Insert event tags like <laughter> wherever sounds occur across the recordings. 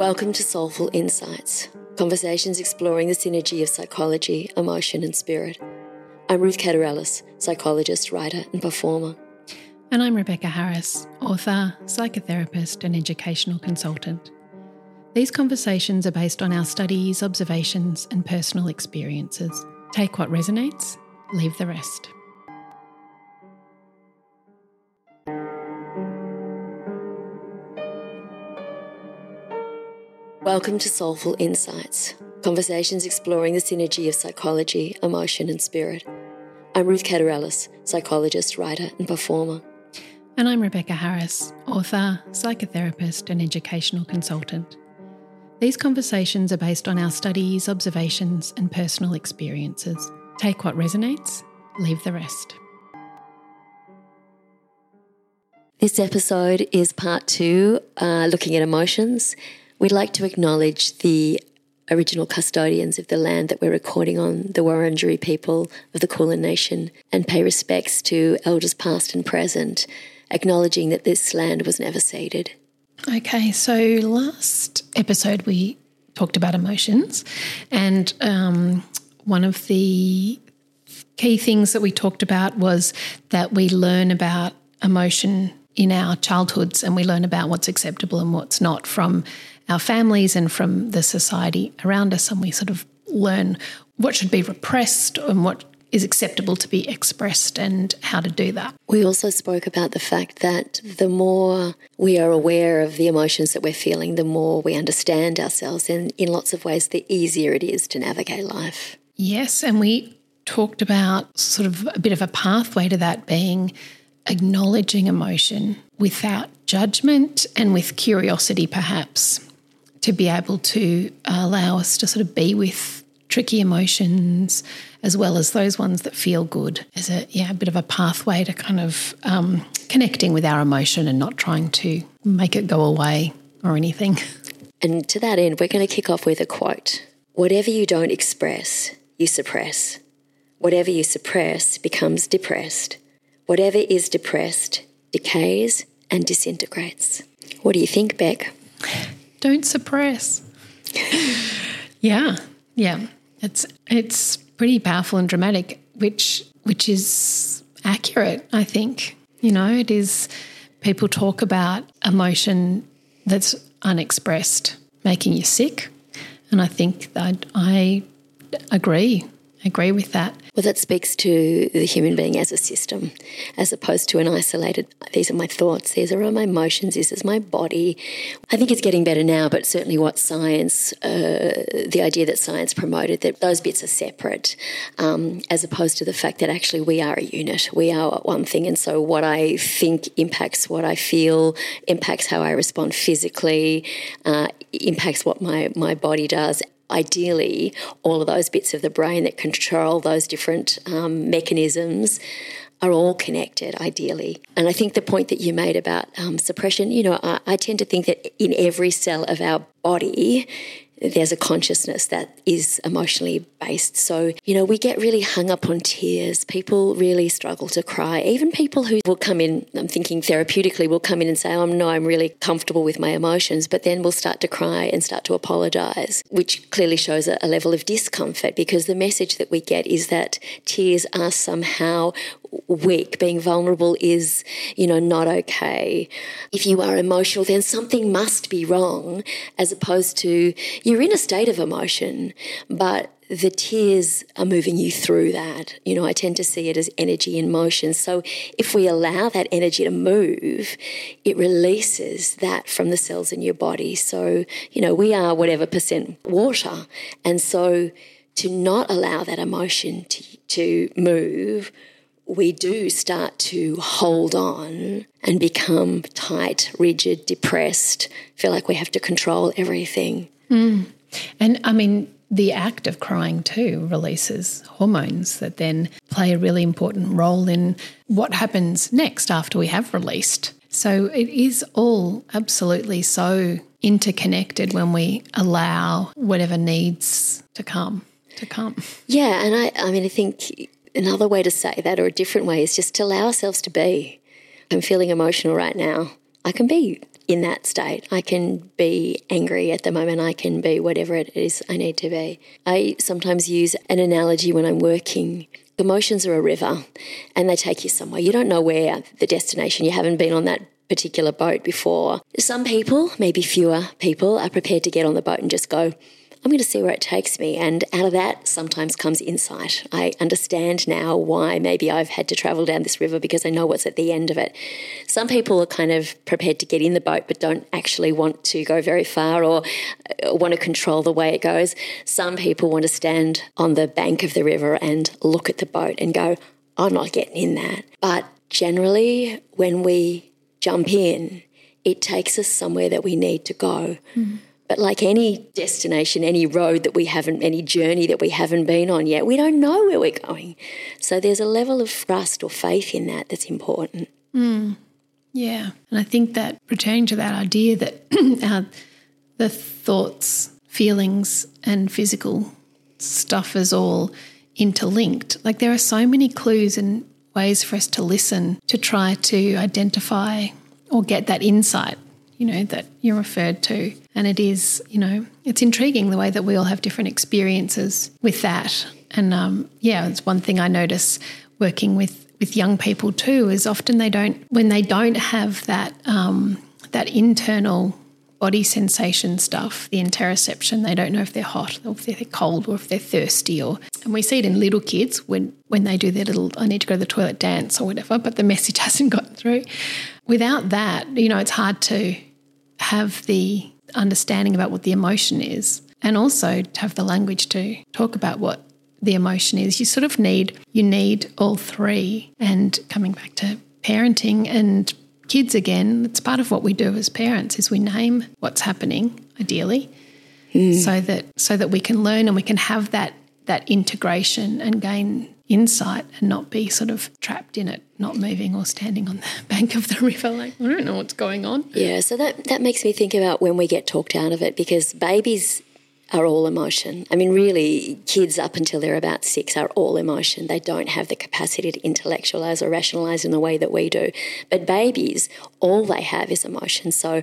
Welcome to Soulful Insights, conversations exploring the synergy of psychology, emotion, and spirit. I'm Ruth Katerelos, psychologist, writer, and performer. And I'm Rebecca Harris, author, psychotherapist, and educational consultant. These conversations are based on our studies, observations, and personal experiences. Take what resonates, leave the rest. Welcome to Soulful Insights, conversations exploring the synergy of psychology, emotion, and spirit. I'm Ruth Katerelos, psychologist, writer, and performer. And I'm Rebecca Harris, author, psychotherapist, and educational consultant. These conversations are based on our studies, observations, and personal experiences. Take what resonates, leave the rest. This episode is part two, uh, looking at emotions. We'd like to acknowledge the original custodians of the land that we're recording on, the Wurundjeri people of the Kulin Nation, and pay respects to elders past and present, acknowledging that this land was never ceded. Okay, so last episode we talked about emotions, and um, one of the key things that we talked about was that we learn about emotion in our childhoods and we learn about what's acceptable and what's not from our families and from the society around us, and we sort of learn what should be repressed and what is acceptable to be expressed and how to do that. We also spoke about the fact that the more we are aware of the emotions that we're feeling, the more we understand ourselves, and in lots of ways, the easier it is to navigate life. Yes, and we talked about sort of a bit of a pathway to that being acknowledging emotion without judgment and with curiosity, perhaps to be able to allow us to sort of be with tricky emotions as well as those ones that feel good as a yeah a bit of a pathway to kind of um, connecting with our emotion and not trying to make it go away or anything. <laughs> And to that end, we're going to kick off with a quote: "Whatever you don't express, you suppress. Whatever you suppress becomes depressed. Whatever is depressed decays and disintegrates." What do you think, Beck? Don't suppress. yeah, yeah. It's it's pretty powerful and dramatic, which which is accurate, I think. You know, it is people talk about emotion that's unexpressed making you sick. And I think that I agree, agree with that. Well, that speaks to the human being as a system, as opposed to an isolated, these are my thoughts, these are my emotions, this is my body. I think it's getting better now, but certainly what science, uh, the idea that science promoted, that those bits are separate, um, as opposed to the fact that actually we are a unit, we are one thing. And so what I think impacts what I feel, impacts how I respond physically, uh, impacts what my, my body does ideally, all of those bits of the brain that control those different um, mechanisms are all connected, ideally. And I think the point that you made about um, suppression, you know, I, I tend to think that in every cell of our body, there's a consciousness that is emotionally based. So, you know, we get really hung up on tears. People really struggle to cry. Even people who will come in, I'm thinking therapeutically, will come in and say, oh, no, I'm really comfortable with my emotions, but then will start to cry and start to apologize, which clearly shows a, a level of discomfort because the message that we get is that tears are somehow weak, being vulnerable is, you know, not okay. If you are emotional, then something must be wrong, as opposed to you're in a state of emotion, but the tears are moving you through that. You know, I tend to see it as energy in motion. So if we allow that energy to move, it releases that from the cells in your body. So, you know, we are whatever percent water. And so to not allow that emotion to, to move we do start to hold on and become tight, rigid, depressed, feel like we have to control everything. Mm. And I mean, the act of crying too releases hormones that then play a really important role in what happens next after we have released. So it is all absolutely so interconnected when we allow whatever needs to come to come. Yeah, and I I mean I think another way to say that, or a different way, is just to allow ourselves to be. I'm feeling emotional right now. I can be in that state. I can be angry at the moment. I can be whatever it is I need to be. I sometimes use an analogy when I'm working. Emotions are a river and they take you somewhere. You don't know where the destination, you haven't been on that particular boat before. Some people, maybe fewer people, are prepared to get on the boat and just go, I'm going to see where it takes me. And out of that sometimes comes insight. I understand now why maybe I've had to travel down this river because I know what's at the end of it. Some people are kind of prepared to get in the boat but don't actually want to go very far or uh, want to control the way it goes. Some people want to stand on the bank of the river and look at the boat and go, I'm not getting in that. But generally, when we jump in, it takes us somewhere that we need to go. Mm. But like any destination, any road that we haven't, any journey that we haven't been on yet, we don't know where we're going. So there's a level of trust or faith in that that's important. Mm. Yeah. And I think that returning to that idea that <clears throat> our, the thoughts, feelings, and physical stuff is all interlinked. Like there are so many clues and ways for us to listen to try to identify or get that insight you know, that you're referred to. And it is, you know, it's intriguing the way that we all have different experiences with that. And um, yeah, it's one thing I notice working with with young people too is often they don't when they don't have that um, that internal body sensation stuff, the interoception. They don't know if they're hot or if they're cold or if they're thirsty. Or and we see it in little kids when when they do their little I need to go to the toilet dance or whatever, but the message <laughs> hasn't gotten through. Without that, you know, it's hard to have the understanding about what the emotion is and also to have the language to talk about what the emotion is you sort of need you need all three and coming back to parenting and kids again it's part of what we do as parents is we name what's happening ideally mm. so that so that we can learn and we can have that that integration and gain insight and not be sort of trapped in it, not moving or standing on the <laughs> bank of the river like, I don't know what's going on. Yeah, so that, that makes me think about when we get talked out of it because babies are all emotion. I mean, really, kids up until they're about six are all emotion. They don't have the capacity to intellectualize or rationalize in the way that we do. But babies, all they have is emotion. So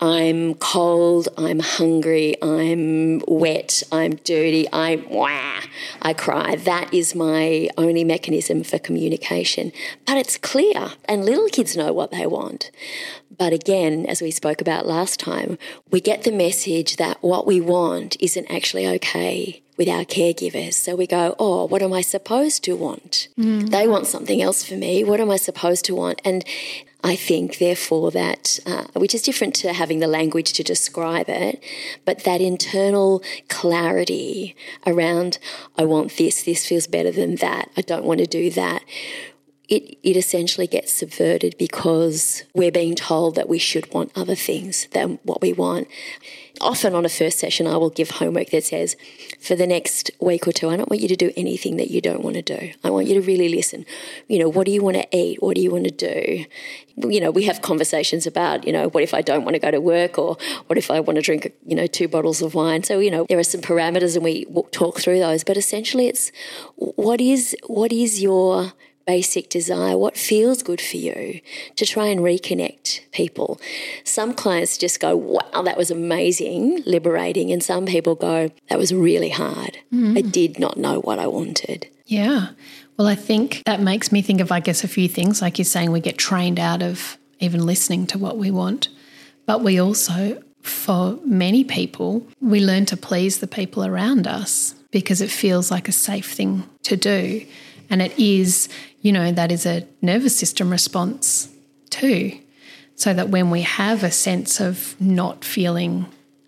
I'm cold, I'm hungry, I'm wet, I'm dirty, I'm wah, I cry. That is my only mechanism for communication. But it's clear, and little kids know what they want. But again, as we spoke about last time, we get the message that what we want isn't actually okay with our caregivers. So we go, oh, what am I supposed to want? Mm. They want something else for me. What am I supposed to want? And I think, therefore, that uh, which is different to having the language to describe it, but that internal clarity around, I want this, this feels better than that, I don't want to do that. It, it essentially gets subverted because we're being told that we should want other things than what we want often on a first session, I will give homework that says, for the next week or two, I don't want you to do anything that you don't want to do. I want you to really listen. You know, what do you want to eat? What do you want to do? You know, we have conversations about, you know, what if I don't want to go to work or what if I want to drink, you know, two bottles of wine? So, you know, there are some parameters and we talk through those, but essentially it's what is, what is your basic desire, what feels good for you, to try and reconnect people. Some clients just go, wow, that was amazing, liberating. And some people go, that was really hard. Mm. I did not know what I wanted. Yeah. Well, I think that makes me think of, I guess, a few things. Like you're saying, we get trained out of even listening to what we want. But we also, for many people, we learn to please the people around us because it feels like a safe thing to do. And it is, you know, that is a nervous system response too. So that when we have a sense of not feeling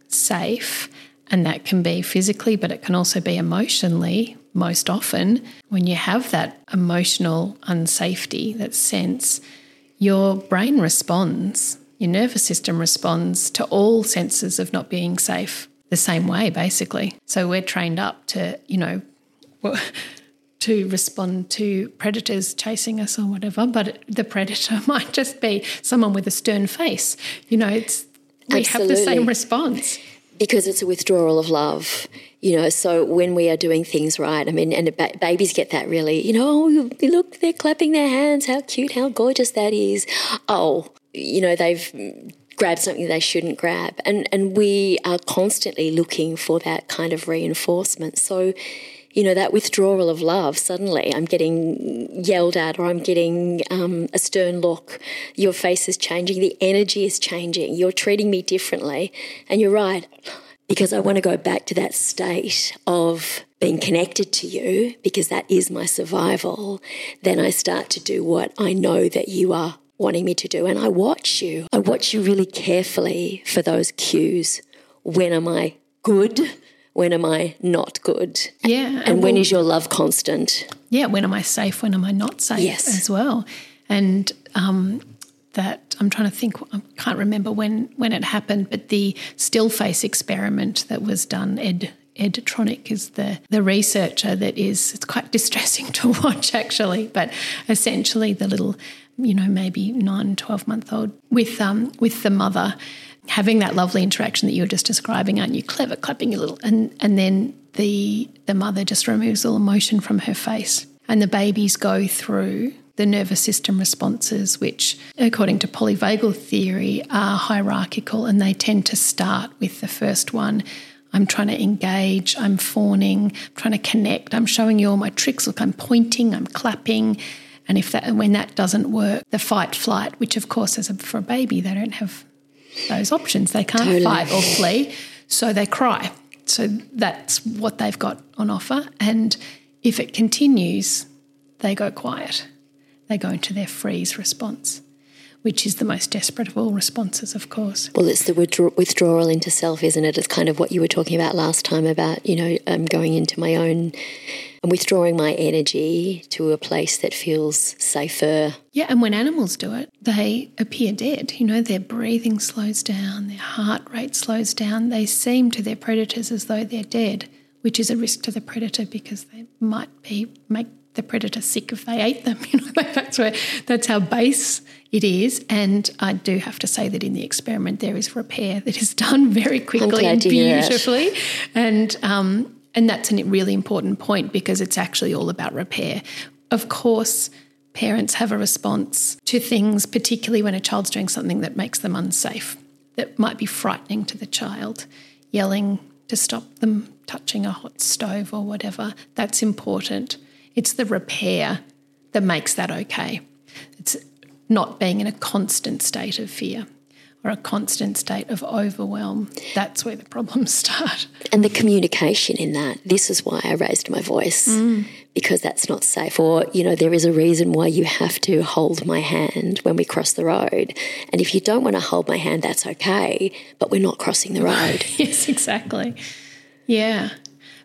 safe, and that can be physically, but it can also be emotionally, most often, when you have that emotional unsafety, that sense, your brain responds, your nervous system responds to all senses of not being safe the same way, basically. So we're trained up to, you know, to respond to predators chasing us or whatever, but the predator <laughs> might just be someone with a stern face. You know, it's we Absolutely. have the same response because it's a withdrawal of love you know so when we are doing things right i mean and ba- babies get that really you know oh look they're clapping their hands how cute how gorgeous that is oh you know, they've grabbed something they shouldn't grab. And, and we are constantly looking for that kind of reinforcement. So, you know, that withdrawal of love, suddenly I'm getting yelled at or I'm getting um, a stern look. Your face is changing, the energy is changing, you're treating me differently. And you're right, because I want to go back to that state of being connected to you, because that is my survival. Then I start to do what I know that you are wanting me to do. And I watch you. I watch you really carefully for those cues. When am I good? When am I not good? Yeah. And, and when well, is your love constant? Yeah. When am I safe? When am I not safe yes. as well? And um, that I'm trying to think, I can't remember when, when it happened, but the still face experiment that was done, Ed Ed Tronick is the, the researcher that is, it's quite <laughs> distressing to watch actually, but essentially the little you know, maybe nine, 12 month old with, um, with the mother having that lovely interaction that you were just describing, aren't you? Clever, clapping your little, and, and then the, the mother just removes all emotion from her face. And the babies go through the nervous system responses, which, according to polyvagal theory, are hierarchical and they tend to start with the first one. I'm trying to engage, I'm fawning, I'm trying to connect, I'm showing you all my tricks. Look, I'm pointing, I'm clapping. And if that, when that doesn't work, the fight flight, which of course is a, for a baby, they don't have those options. They can't totally. fight or flee, so they cry. So that's what they've got on offer. And if it continues, they go quiet. They go into their freeze response which is the most desperate of all responses, of course. Well, it's the withdrawal into self, isn't it? It's kind of what you were talking about last time about, you know, um, going into my own and withdrawing my energy to a place that feels safer. Yeah, and when animals do it, they appear dead. You know, their breathing slows down, their heart rate slows down. They seem to their predators as though they're dead, which is a risk to the predator because they might be make the predator sick if they ate them. <laughs> You know, that's where that's how base it is. And I do have to say that in the experiment there is repair that is done very quickly and beautifully. And um, and that's a really important point because it's actually all about repair. Of course, parents have a response to things, particularly when a child's doing something that makes them unsafe, that might be frightening to the child, yelling to stop them touching a hot stove or whatever. That's important. It's the repair that makes that okay. It's not being in a constant state of fear or a constant state of overwhelm. That's where the problems <laughs> start. And the communication in that, this is why I raised my voice, mm. because that's not safe. Or, you know, there is a reason why you have to hold my hand when we cross the road. And if you don't want to hold my hand, that's okay, but we're not crossing the road. <laughs> yes, exactly. Yeah.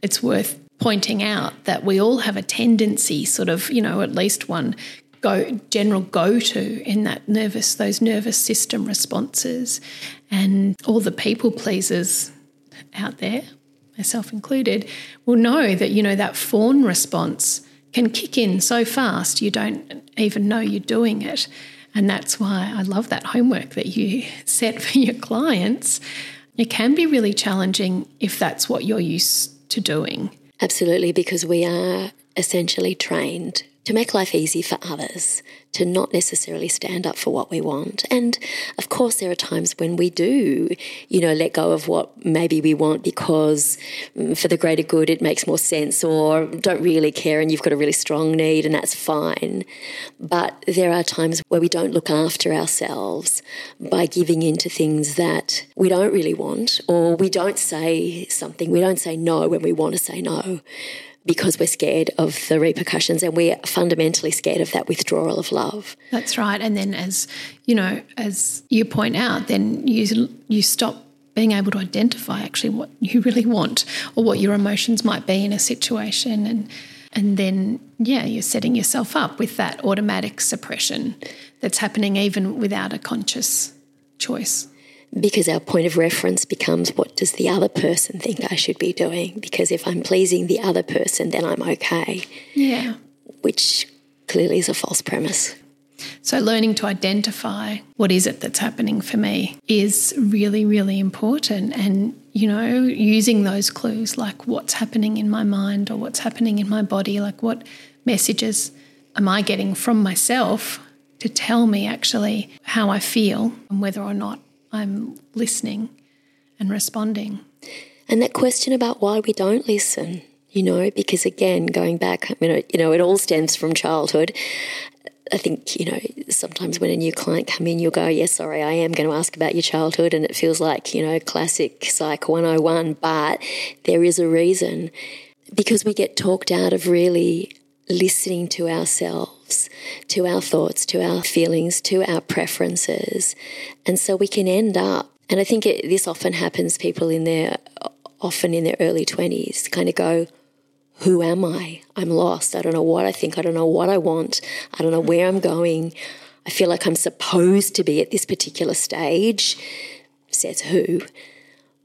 It's worth pointing out that we all have a tendency, sort of, you know, at least one go general go to in that nervous those nervous system responses. And all the people pleasers out there myself included will know that you know that fawn response can kick in so fast you don't even know you're doing it. And that's why I love that homework that you <laughs> set for your clients. It can be really challenging if that's what you're used to doing. Absolutely, because we are essentially trained to make life easy for others, to not necessarily stand up for what we want. And of course, there are times when we do, you know, let go of what maybe we want because mm, for the greater good it makes more sense or don't really care and you've got a really strong need and that's fine. But there are times where we don't look after ourselves by giving in to things that we don't really want or we don't say something, we don't say no when we want to say no because we're scared of the repercussions and we're fundamentally scared of that withdrawal of love. That's right. And then as you know, as you point out, then you you stop being able to identify actually what you really want or what your emotions might be in a situation and and then yeah, you're setting yourself up with that automatic suppression that's happening even without a conscious choice because our point of reference becomes what does the other person think I should be doing? Because if I'm pleasing the other person, then I'm okay. Yeah. Which clearly is a false premise. So, learning to identify what is it that's happening for me is really, really important. And, you know, using those clues like what's happening in my mind or what's happening in my body, like what messages am I getting from myself to tell me actually how I feel and whether or not I'm listening and responding. And that question about why we don't listen, you know, because again, going back, you know, it all stems from childhood. I think, you know, sometimes when a new client come in, you'll go, yes, sorry, I am going to ask about your childhood. And it feels like, you know, classic Psych 101, but there is a reason because we get talked out of really listening to ourselves, to our thoughts, to our feelings, to our preferences. And so we can end up, and I think it, this often happens, people in their, often in their early 20s kind of go, who am I? I'm lost. I don't know what I think. I don't know what I want. I don't know where I'm going. I feel like I'm supposed to be at this particular stage, says who,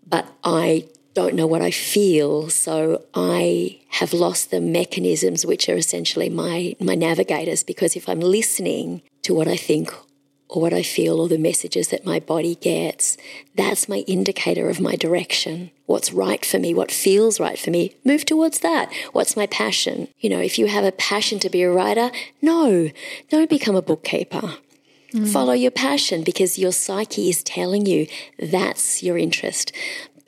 but I don't know what I feel. So I have lost the mechanisms which are essentially my, my navigators because if I'm listening to what I think or what I feel or the messages that my body gets, that's my indicator of my direction. What's right for me, what feels right for me, move towards that. What's my passion? You know, if you have a passion to be a writer, no, don't become a bookkeeper. Mm. Follow your passion because your psyche is telling you that's your interest.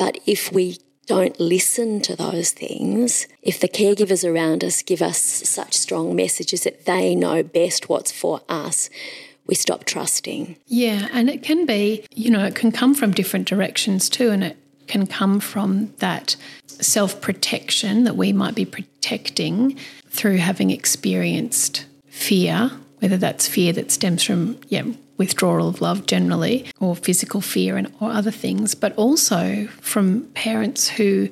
But if we don't listen to those things, if the caregivers around us give us such strong messages that they know best what's for us, we stop trusting. Yeah, and it can be, you know, it can come from different directions too, and it can come from that self protection that we might be protecting through having experienced fear, whether that's fear that stems from, yeah, withdrawal of love generally, or physical fear and or other things, but also from parents who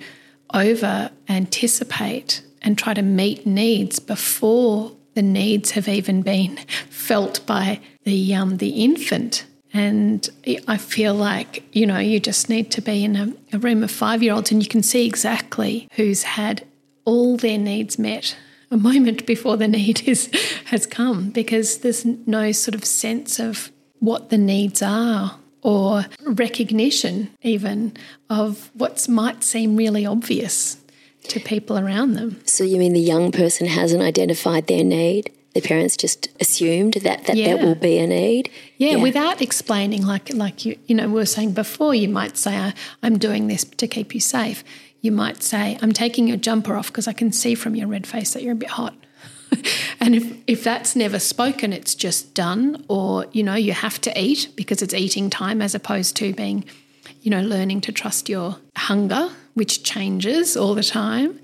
over anticipate and try to meet needs before the needs have even been <laughs> felt by the um, the infant. And I feel like, you know, you just need to be in a, a room of five year olds and you can see exactly who's had all their needs met a <laughs> moment before the need is, <laughs> has come because there's no sort of sense of what the needs are or recognition even of what might seem really obvious to people around them. So you mean the young person hasn't identified their need? the parents just assumed that that, yeah. that will be a need. Yeah, yeah, without explaining, like like you you know we were saying before, you might say, "I'm doing this to keep you safe." You might say, "I'm taking your jumper off because I can see from your red face that you're a bit hot." <laughs> and if if that's never spoken, it's just done, or you know you have to eat because it's eating time as opposed to being, you know, learning to trust your hunger, which changes all the time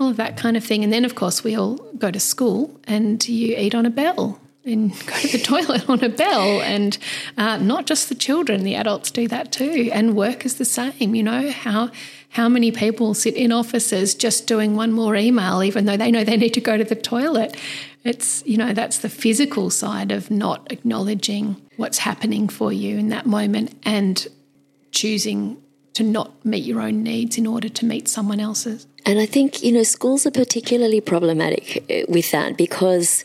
all of that kind of thing. And then, of course, we all go to school and you eat on a bell and <laughs> go to the toilet on a bell. And uh, not just the children, the adults do that too. And work is the same. You know, how, how many people sit in offices just doing one more email, even though they know they need to go to the toilet? It's, you know, that's the physical side of not acknowledging what's happening for you in that moment and choosing to not meet your own needs in order to meet someone else's. And I think, you know, schools are particularly problematic uh, with that because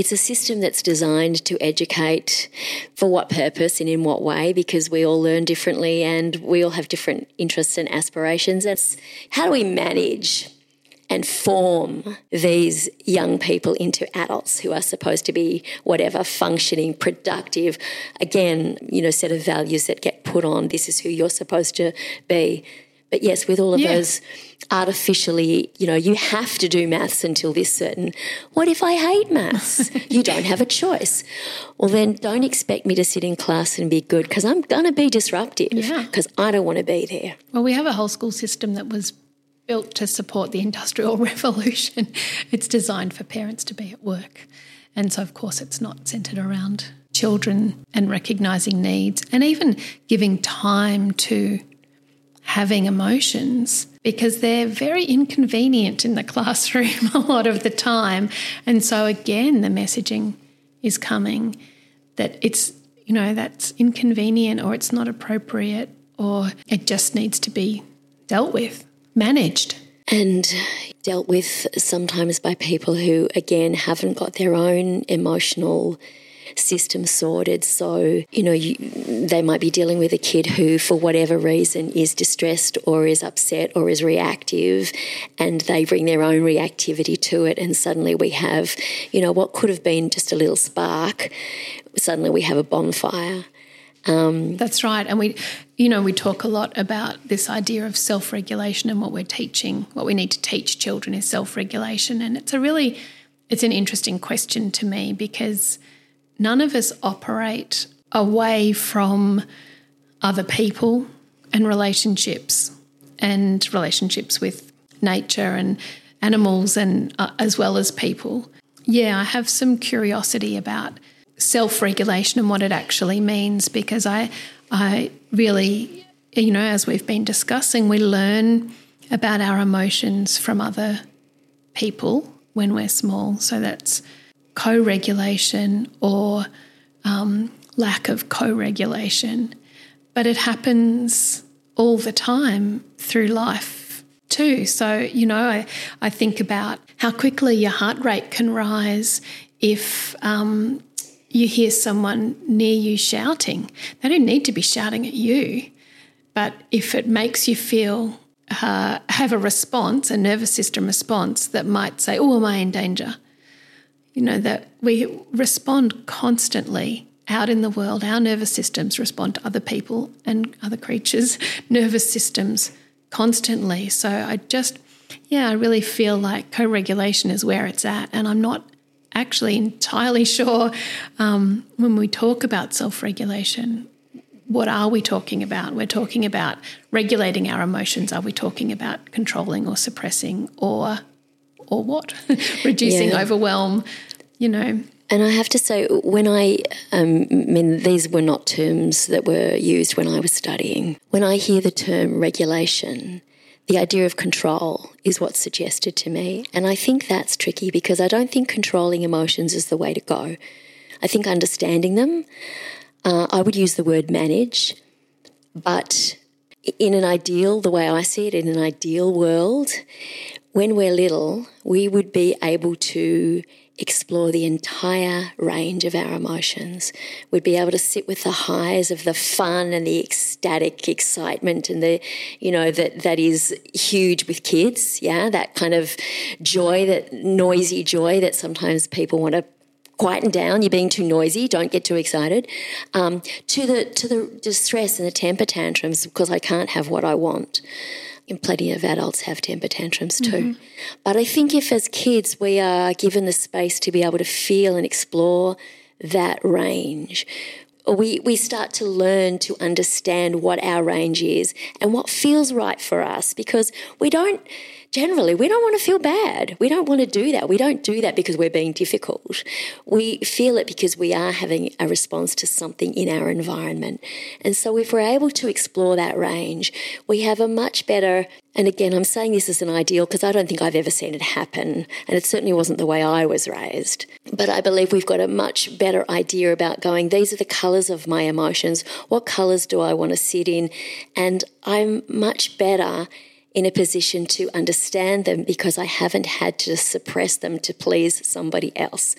it's a system that's designed to educate for what purpose and in what way because we all learn differently and we all have different interests and aspirations. It's how do we manage and form these young people into adults who are supposed to be whatever functioning productive again you know set of values that get put on this is who you're supposed to be but yes, with all of yeah. those artificially, you know, you have to do maths until this certain. What if I hate maths? <laughs> you don't have a choice. Well, then don't expect me to sit in class and be good because I'm going to be disruptive because yeah. I don't want to be there. Well, we have a whole school system that was built to support the <laughs> Industrial Revolution. It's designed for parents to be at work. And so, of course, it's not centered around children and recognizing needs and even giving time to having emotions because they're very inconvenient in the <laughs> classroom a lot of the time. And so, again, the messaging is coming that it's, you know, that's inconvenient or it's not appropriate or it just needs to be dealt with, managed. And dealt with sometimes by people who, again, haven't got their own emotional system sorted. So, you know, you, they might be dealing with a kid who, for whatever reason, is distressed or is upset or is reactive, and they bring their own reactivity to it. And suddenly we have, you know, what could have been just a little spark, suddenly we have a bonfire. Um, That's right. And we, you know, we talk a lot about this idea of self regulation and what we're teaching, what we need to teach children is self regulation. And it's a really, it's an interesting question to me because none of us operate away from other people and relationships and relationships with nature and animals and uh, as well as people. Yeah, I have some curiosity about self regulation and what it actually means because I, I really, you know, as we've been discussing, we learn about our emotions from other people when we're small. So that's co regulation or um, lack of co regulation. But it happens all the time through life too. So, you know, I, I think about how quickly your heart rate can rise if um, you hear someone near you shouting. They don't need to be shouting at you, but if it makes you feel uh, have a response, a nervous system response that might say, "Oh, am I in danger?" You know that we respond constantly out in the world. Our nervous systems respond to other people and other creatures' <laughs> nervous systems constantly. So I just, yeah, I really feel like co-regulation is where it's at, and I'm not actually entirely <laughs> sure um, when we talk about self regulation. What are we talking about? We're talking about regulating our emotions. Are we talking about controlling or suppressing or or what? <laughs> Reducing yeah. overwhelm, you know. And I have to say, when I, um, I mean, these were not terms that were used when I was studying. When I hear the term regulation, the idea of control is what's suggested to me. And I think that's tricky because I don't think controlling emotions is the way to go. I think understanding them, uh, I would use the word manage, but in an ideal, the way I see it, in an ideal world, when we're little, we would be able to explore the entire range of our emotions. We'd be able to sit with the highs of the fun and the ecstatic excitement and the, you know, that that is huge with kids. Yeah, that kind of joy, that noisy joy that sometimes people want to quieten down. You're being too noisy. Don't get too excited. Um, to the to the distress and the temper tantrums because I can't have what I want and plenty of adults have temper tantrums too. Mm-hmm. But I think if as kids we are given the space to be able to feel and explore that range, we, we start to learn to understand what our range is and what feels right for us because we don't generally we don't want to feel bad. We don't want to do that. We don't do that because we're being difficult. We feel it because we are having a response to something in our environment. And so if we're able to explore that range, we have a much better and again, I'm saying this as an ideal because I don't think I've ever seen it happen, and it certainly wasn't the way I was raised. But I believe we've got a much better idea about going, these are the colours of my emotions. What colours do I want to sit in? And I'm much better in a position to understand them because I haven't had to suppress them to please somebody else.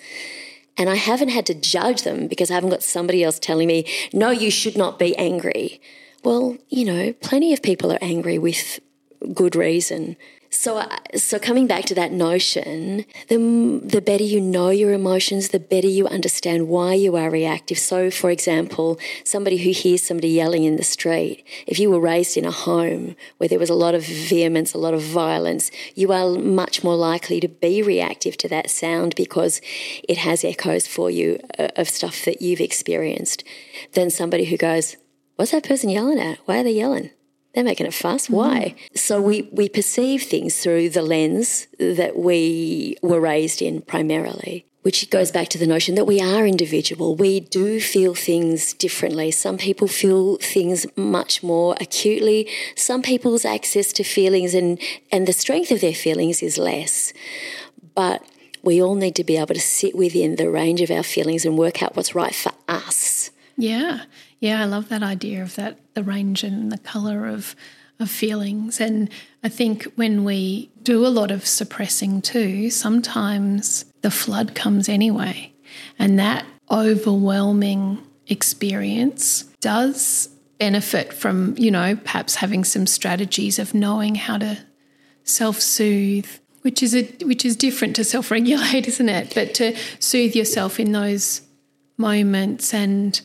And I haven't had to judge them because I haven't got somebody else telling me, no, you should not be angry. Well, you know, plenty of people are angry with good reason. So, uh, so coming back to that notion, the, the better you know your emotions, the better you understand why you are reactive. So, for example, somebody who hears somebody yelling in the street, if you were raised in a home where there was a lot of vehemence, a lot of violence, you are much more likely to be reactive to that sound because it has echoes for you uh, of stuff that you've experienced than somebody who goes, What's that person yelling at? Why are they yelling? They're making a fuss. Mm-hmm. Why? So we, we perceive things through the lens that we were raised in primarily, which goes back to the notion that we are individual. We do feel things differently. Some people feel things much more acutely. Some people's access to feelings and, and the strength of their feelings is less. But we all need to be able to sit within the range of our feelings and work out what's right for us. Yeah. Yeah, I love that idea of that the range and the color of of feelings. And I think when we do a lot of suppressing too, sometimes the flood comes anyway. And that overwhelming experience does benefit from, you know, perhaps having some strategies of knowing how to self-soothe, which is a which is different to self-regulate, <laughs> isn't it? But to soothe yourself in those moments and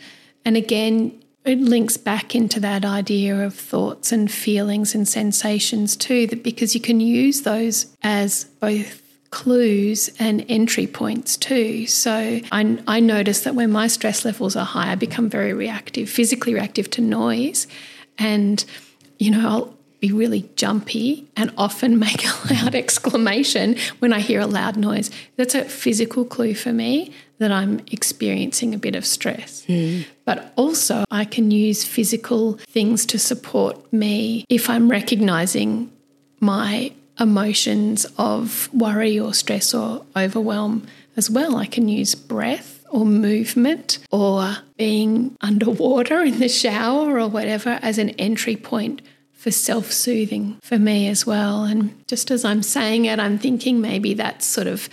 and again it links back into that idea of thoughts and feelings and sensations too that because you can use those as both clues and entry points too. So I, I notice that when my stress levels are high, I become very reactive, physically reactive to noise. And, you know, I'll be really jumpy and often <laughs> make a loud exclamation when I hear a loud noise. That's a physical clue for me that I'm experiencing a bit of stress. Mm. But also, I can use physical things to support me if I'm recognizing my emotions of worry or stress or overwhelm as well. I can use breath or movement or being underwater in the shower or whatever as an entry point for self soothing for me as well. And just as I'm saying it, I'm thinking maybe that's sort of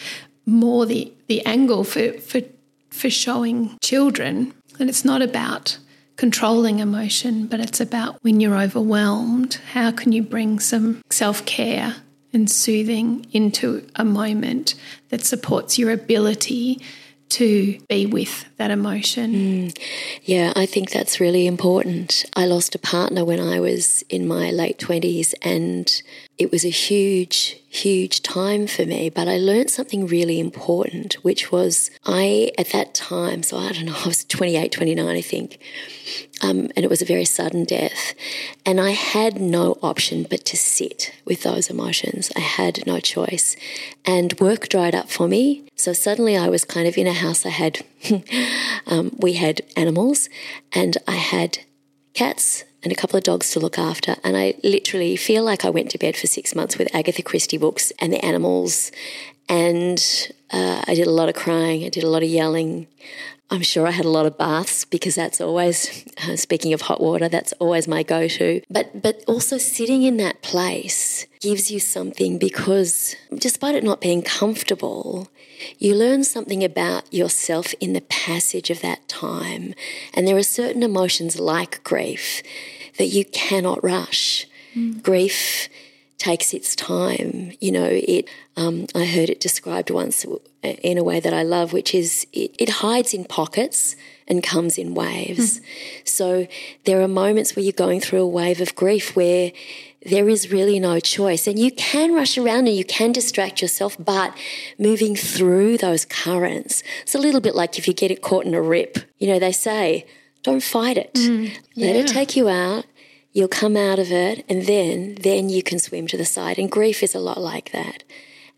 more the, the angle for, for, for showing children that it's not about controlling emotion, but it's about when you're overwhelmed, how can you bring some self care and soothing into a moment that supports your ability to be with that emotion. Mm. Yeah, I think that's really important. I lost a partner when I was in my late 20s, and it was a huge, huge time for me. But I learned something really important, which was I, at that time, so I don't know, <laughs> I was 28, 29, I think, um, and it was a very sudden death. And I had no option but to sit with those emotions. I had no choice. And work dried up for me. So suddenly I was kind of in a house I had, <laughs> um, we had animals, and I had cats and a couple of dogs to look after. And I literally feel like I went to bed for six months with Agatha Christie books and the animals. And uh, I did a lot of crying, I did a lot of yelling. I'm sure I had a lot of baths because that's always, uh, speaking of hot water, that's always my go to. But, but also sitting in that place gives you something because despite it not being comfortable, you learn something about yourself in the passage of that time. And there are certain emotions like grief that you cannot rush. Mm. Grief takes its time. You know, it. Um, I heard it described once in a way that I love, which is it, it hides in pockets and comes in waves. Mm. So there are moments where you're going through a wave of grief where there is really no choice. And you can rush around and you can distract yourself, but moving through those currents, it's a little bit like if you get it caught in a rip. You know, they say, don't fight it. Mm, yeah. Let it take you out. You'll come out of it and then then you can swim to the side. And grief is a lot like that.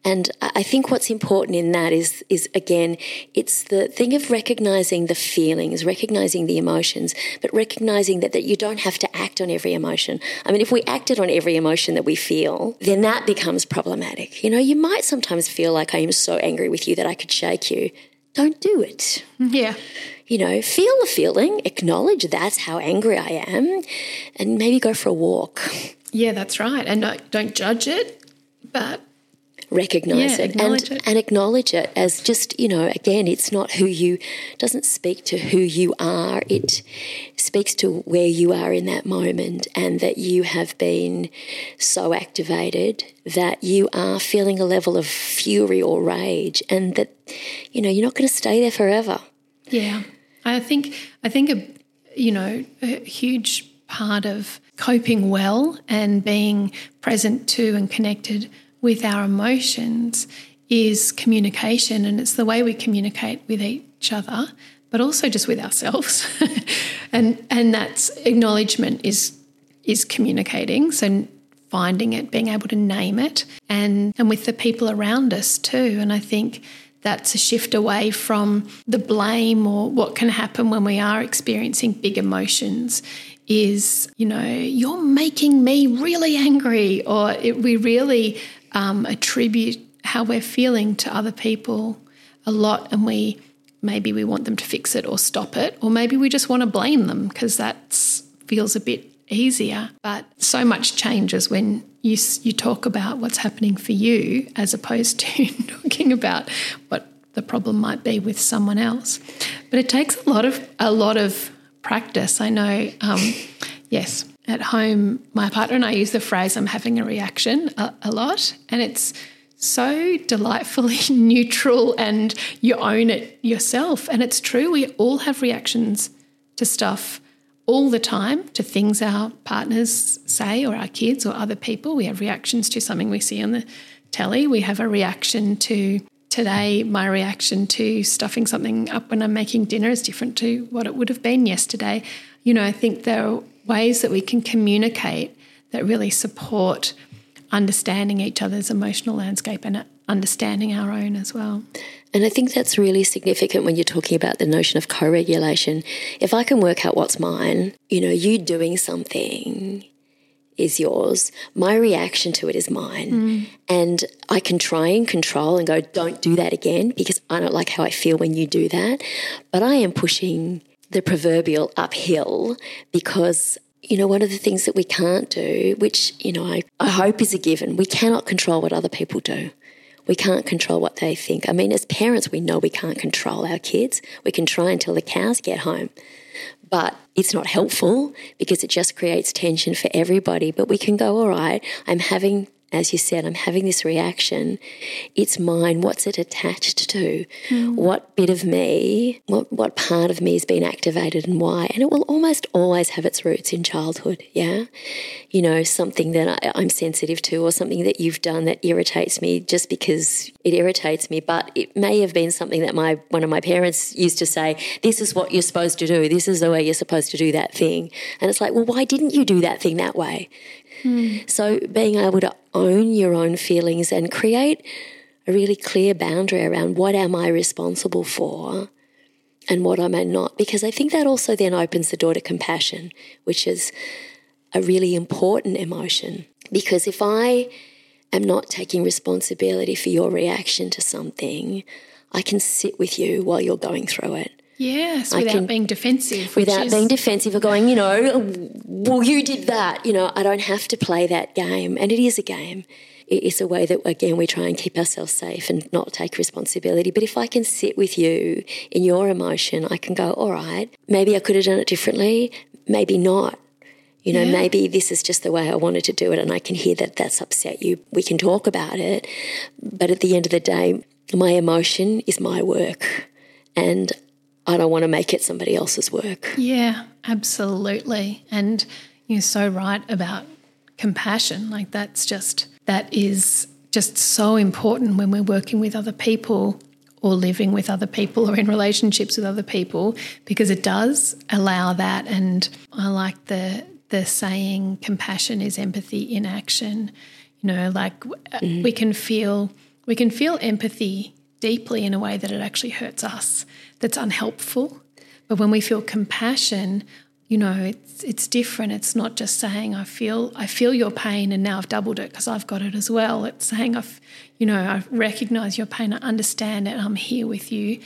And I think what's important in that is, is again, it's the thing of recognizing the feelings, recognizing the emotions, but recognizing that, that you don't have to act on every emotion. I mean, if we acted on every emotion that we feel, then that becomes problematic. You know, you might sometimes feel like I am so angry with you that I could shake you. Don't do it. Mm-hmm. Yeah. You know, feel the feeling, acknowledge that's how angry I am, and maybe go for a walk. Yeah, that's right. And don't, don't judge it, but recognize yeah, it and it. and acknowledge it as just you know again it's not who you doesn't speak to who you are. It speaks to where you are in that moment and that you have been so activated that you are feeling a level of fury or rage and that you know you're not going to stay there forever. Yeah. I think i think a you know a huge part of coping well and being present to and connected with our emotions is communication, and it's the way we communicate with each other, but also just with ourselves. <laughs> and and that's acknowledgement is is communicating. So finding it, being able to name it, and and with the people around us too. And I think that's a shift away from the blame or what can happen when we are experiencing big emotions is, you know, you're making me really angry, or it, we really um, attribute how we're feeling to other people a lot and we maybe we want them to fix it or stop it or maybe we just want to blame them because that feels a bit easier but so much changes when you you talk about what's happening for you as opposed <laughs> to talking about what the problem might be with someone else. But it takes a lot of a lot of practice. I know. Um, yes, at home, my partner and I use the phrase "I'm having a reaction" a, a lot, and it's so delightfully <laughs> neutral and you own it yourself. And it's true, we all have reactions to stuff all the time, to things our partners say or our kids or other people. We have reactions to something we see on the telly. We have a reaction to today, my reaction to stuffing something up when I'm making dinner is different to what it would have been yesterday. You know, I think there ways that we can communicate that really support understanding each other's emotional landscape and understanding our own as well. And I think that's really significant when you're talking about the notion of co regulation. If I can work out what's mine, you know, you doing something is yours, my reaction to it is mine. Mm. And I can try and control and go, don't do that again because I don't like how I feel when you do that. But I am pushing the proverbial uphill because you know, one of the things that we can't do, which, you know, I, I hope is a given, we cannot control what other people do. We can't control what they think. I mean, as parents, we know we can't control our kids. We can try until the cows get home. But it's not helpful because it just creates tension for everybody. But we can go, all right, I'm having as you said, I'm having this reaction. It's mine. What's it attached to? Mm. What bit of me, what, what part of me has been activated and why? And it will almost always have its roots in childhood. Yeah. You know, something that I, I'm sensitive to or something that you've done that irritates me just because it irritates me. But it may have been something that my, one of my parents used to say, this is what you're supposed to do. This is the way you're supposed to do that thing. And it's like, well, why didn't you do that thing that way? Mm. So being able to own your own feelings and create a really clear boundary around what am I responsible for and what am I not, because I think that also then opens the door to compassion, which is a really important emotion. Because if I am not taking responsibility for your reaction to something, I can sit with you while you're going through it. Yes, without can, being defensive. Without is... being defensive or going, you know, well, you did that. You know, I don't have to play that game. And it is a game. It's a way that, again, we try and keep ourselves safe and not take responsibility. But if I can sit with you in your emotion, I can go, all right, maybe I could have done it differently, maybe not. You know, yeah. maybe this is just the way I wanted to do it, and I can hear that that's upset you. We can talk about it. But at the end of the day, my emotion is my work. And I don't want to make it somebody else's work. Yeah, absolutely. And you're so right about compassion. Like that's just, that is just so important when we're working with other people or living with other people or in relationships with other people because it does allow that. And I like the, the saying compassion is empathy in action. You know, like mm-hmm. we can feel we can feel empathy deeply in a way that it actually hurts us, that's unhelpful. But when we feel compassion, you know, it's it's different. It's not just saying I feel I feel your pain and now I've doubled it because I've got it as well. It's saying I've, you know, I recognise your pain, I understand it, I'm here with you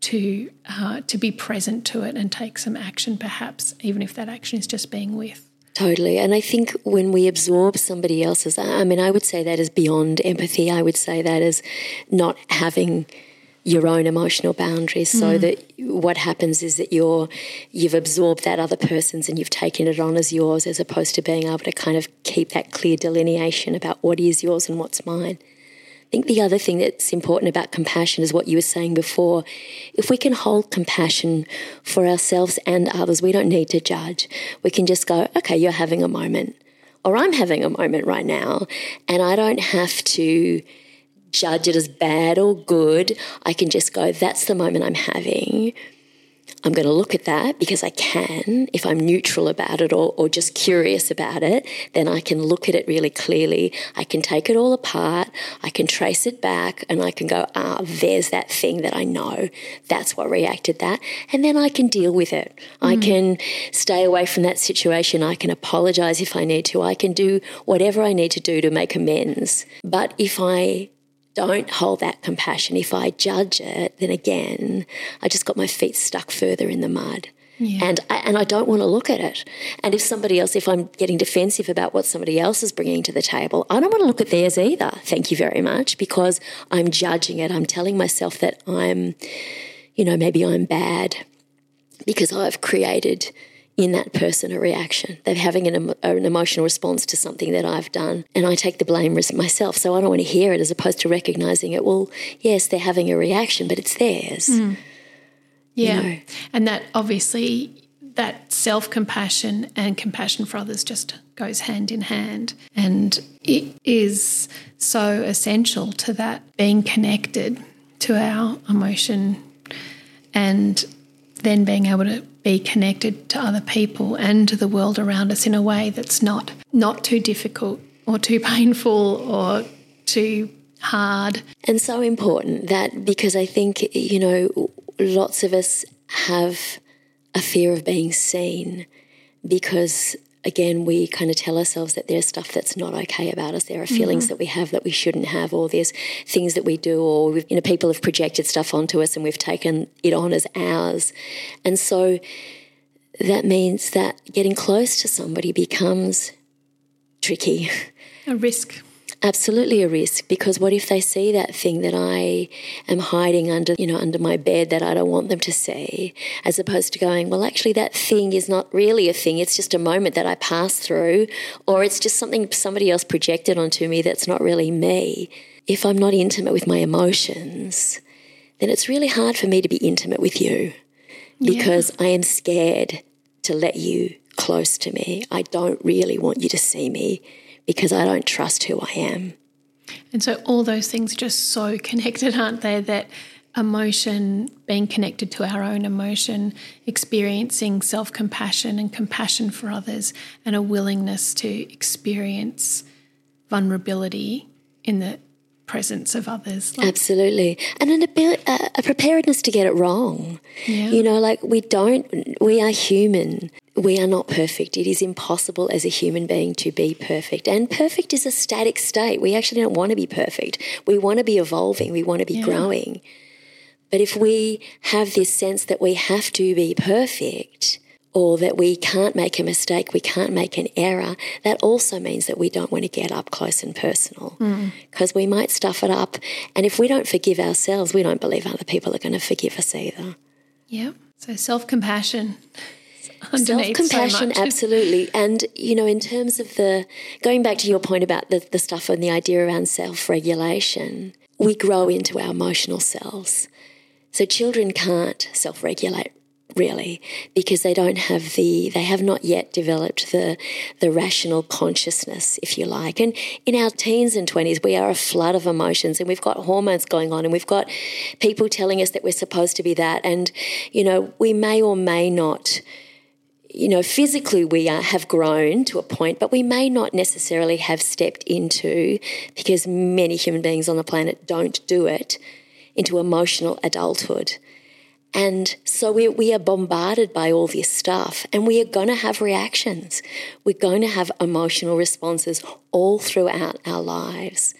to uh, to be present to it and take some action, perhaps even if that action is just being with. Totally. And I think when we absorb somebody else's, I mean, I would say that is beyond empathy. I would say that is not having your own emotional boundaries mm. so that what happens is that you're you've absorbed that other person's and you've taken it on as yours as opposed to being able to kind of keep that clear delineation about what is yours and what's mine. I think the other thing that's important about compassion is what you were saying before. If we can hold compassion for ourselves and others, we don't need to judge. We can just go, okay, you're having a moment, or I'm having a moment right now, and I don't have to judge it as bad or good. I can just go, that's the moment I'm having. I'm going to look at that because I can. If I'm neutral about it or, or just curious about it, then I can look at it really clearly. I can take it all apart. I can trace it back and I can go, ah, there's that thing that I know. That's what reacted that. And then I can deal with it. Mm. I can stay away from that situation. I can apologize if I need to. I can do whatever I need to do to make amends. But if I don't hold that compassion, if I judge it, then again, I just got my feet stuck further in the mud. Yeah. And I, and I don't want to look at it. And if somebody else, if I'm getting defensive about what somebody else is bringing to the table, I don't want to look at theirs either. Thank you very much, because I'm judging it. I'm telling myself that I'm, you know, maybe I'm bad because I've created in that person a reaction. They're having an, an, emotional response to something that I've done, and I take the blame myself. So I don't want to hear it as opposed to recognizing it. Well, yes, they're having a reaction, but it's theirs. Mm. Yeah. You know? And that obviously that self-compassion and compassion for others just goes hand in hand and it is so essential to that being connected to our emotion and then being able to be connected to other people and to the world around us in a way that's not not too difficult or too <laughs> painful or too hard. And so important that because i think you know lots of us have a fear of being seen because again we kind of tell ourselves that there's stuff that's not okay about us. There are feelings mm-hmm. that we have that we shouldn't have or there's things that we do or you know people have projected stuff onto us and we've taken it on as ours. And so that means that getting close to somebody becomes tricky. A risk absolutely a risk because what if they see that thing that I am hiding under, you know, under my bed that I don't want them to see, as opposed to going, well, actually, that thing is not really a thing. It's just a moment that I pass through, or it's just something somebody else projected onto me that's not really me. If I'm not intimate with my emotions, then it's really hard for me to be intimate with you because yeah. I am scared to let you close to me. I don't really want you to see me because I don't trust who I am. And so all those things are just so connected, aren't they? That emotion, being connected to our own emotion, experiencing self compassion and compassion for others, and a willingness to experience vulnerability in the presence of others. Like, Absolutely. And an ability, a preparedness to get it wrong. Yeah. You know, like we don't, we are human we are not perfect. It is impossible as a human being to be perfect. And perfect is a static state. We actually don't want to be perfect. We want to be evolving, we want to be yeah. growing. But if we have this sense that we have to be perfect, or that we can't make a mistake, we can't make an error, that also means that we don't want to get up close and personal because mm. we might stuff it up. And if we don't forgive ourselves, we don't believe other people are going to forgive us either. Yeah. So self compassion Self <laughs> compassion, so <laughs> absolutely. And, you know, in terms of the, going back to your point about the, the stuff and the idea around self regulation, we grow into our emotional selves. So children can't self regulate really because they don't have the they have not yet developed the the rational consciousness if you like and in our teens and 20s we are a flood of emotions and we've got hormones going on and we've got people telling us that we're supposed to be that and you know we may or may not you know, physically we are, have grown to a point, but we may not necessarily have stepped into, because many human beings on the planet don't do it, into emotional adulthood. And so we, we are bombarded by all this stuff, and we are going to have reactions. We're going to have emotional responses all throughout our lives.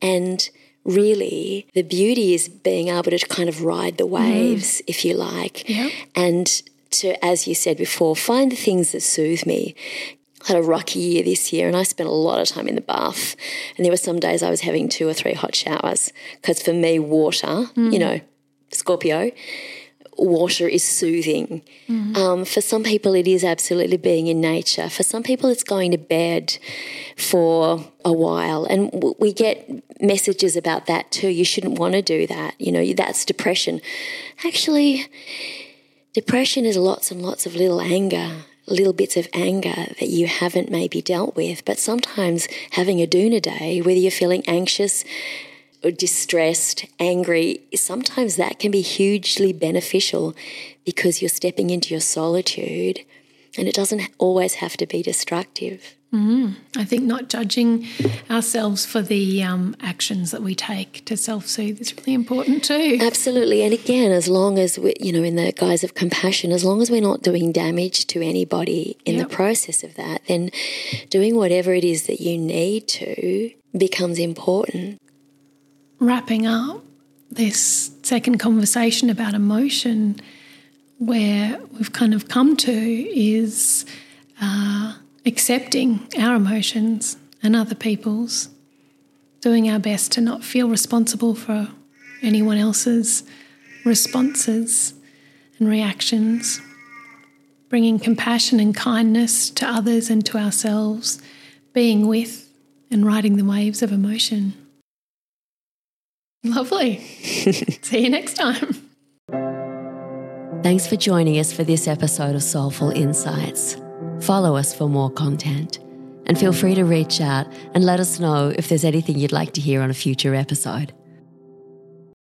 And really, the beauty is being able to kind of ride the waves, mm. if you like, yeah. and to, as you said before, find the things that soothe me. I had a rocky year this year and I spent a lot of time in the bath. And there were some days I was having two or three hot showers because for me, water, mm. you know, Scorpio, water is soothing. Mm. Um, for some people, it is absolutely being in nature. For some people, it's going to bed for a while. And w- we get messages about that too. You shouldn't want to do that. You know, that's depression. Actually, Depression is lots and lots of little anger, little bits of anger that you haven't maybe dealt with. But sometimes having a doona day, whether you're feeling anxious, distressed, angry, sometimes that can be hugely beneficial because you're stepping into your solitude and it doesn't always have to be destructive. Mm, I think not judging ourselves for the um, actions that we take to self soothe is really important too. Absolutely. And again, as long as we, you know, in the guise of compassion, as long as we're not doing damage to anybody in yep. the process of that, then doing whatever it is that you need to becomes important. Wrapping up this second conversation about emotion, where we've kind of come to is uh, accepting our emotions and other people's, doing our best to not feel responsible for anyone else's responses and reactions, bringing compassion and kindness to others and to ourselves, being with and riding the waves of emotion. Lovely. <laughs> See you next time. Thanks for joining us for this episode of Soulful Insights. Follow us for more content and feel free to reach out and let us know if there's anything you'd like to hear on a future episode.